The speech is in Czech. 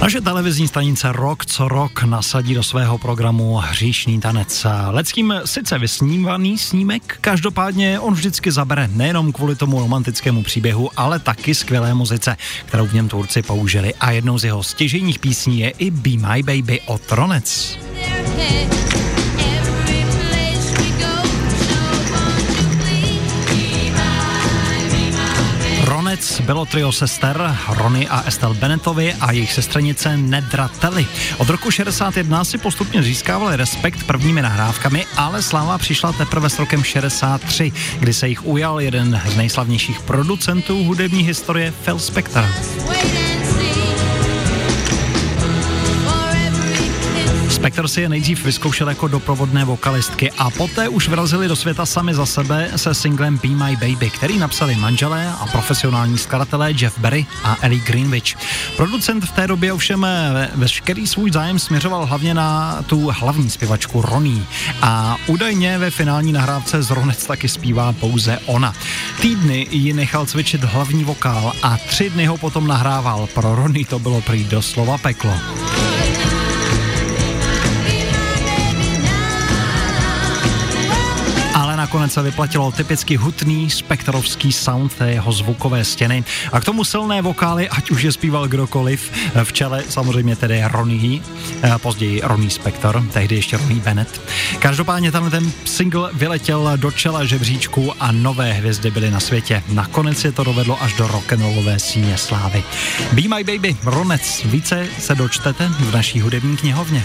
Naše televizní stanice rok co rok nasadí do svého programu hříšný tanec. Leckým sice vysnívaný snímek, každopádně on vždycky zabere nejenom kvůli tomu romantickému příběhu, ale taky skvělé muzice, kterou v něm tvůrci použili. A jednou z jeho stěžejních písní je i Be My Baby od Ronec. Ronec bylo trio sester Rony a Estelle Bennettovi a jejich sestřenice Nedra Telly. Od roku 61 si postupně získávali respekt prvními nahrávkami, ale sláva přišla teprve s rokem 63, kdy se jich ujal jeden z nejslavnějších producentů hudební historie Phil Spector. Spector si je nejdřív vyzkoušel jako doprovodné vokalistky a poté už vrazili do světa sami za sebe se singlem Be My Baby, který napsali manželé a profesionální skladatelé Jeff Berry a Ellie Greenwich. Producent v té době ovšem veškerý svůj zájem směřoval hlavně na tu hlavní zpěvačku Ronnie a údajně ve finální nahrávce z Ronec taky zpívá pouze ona. Týdny ji nechal cvičit hlavní vokál a tři dny ho potom nahrával. Pro Ronnie to bylo prý doslova peklo. Nakonec se vyplatilo typicky hutný spektrovský sound té jeho zvukové stěny a k tomu silné vokály, ať už je zpíval kdokoliv, v čele samozřejmě tedy Ronnie, eh, později Ronnie Spector, tehdy ještě Ronnie Bennett. Každopádně tenhle ten single vyletěl do čela žebříčku a nové hvězdy byly na světě. Nakonec je to dovedlo až do rock'n'rollové síně slávy. Be My Baby, Ronec, více se dočtete v naší hudební knihovně.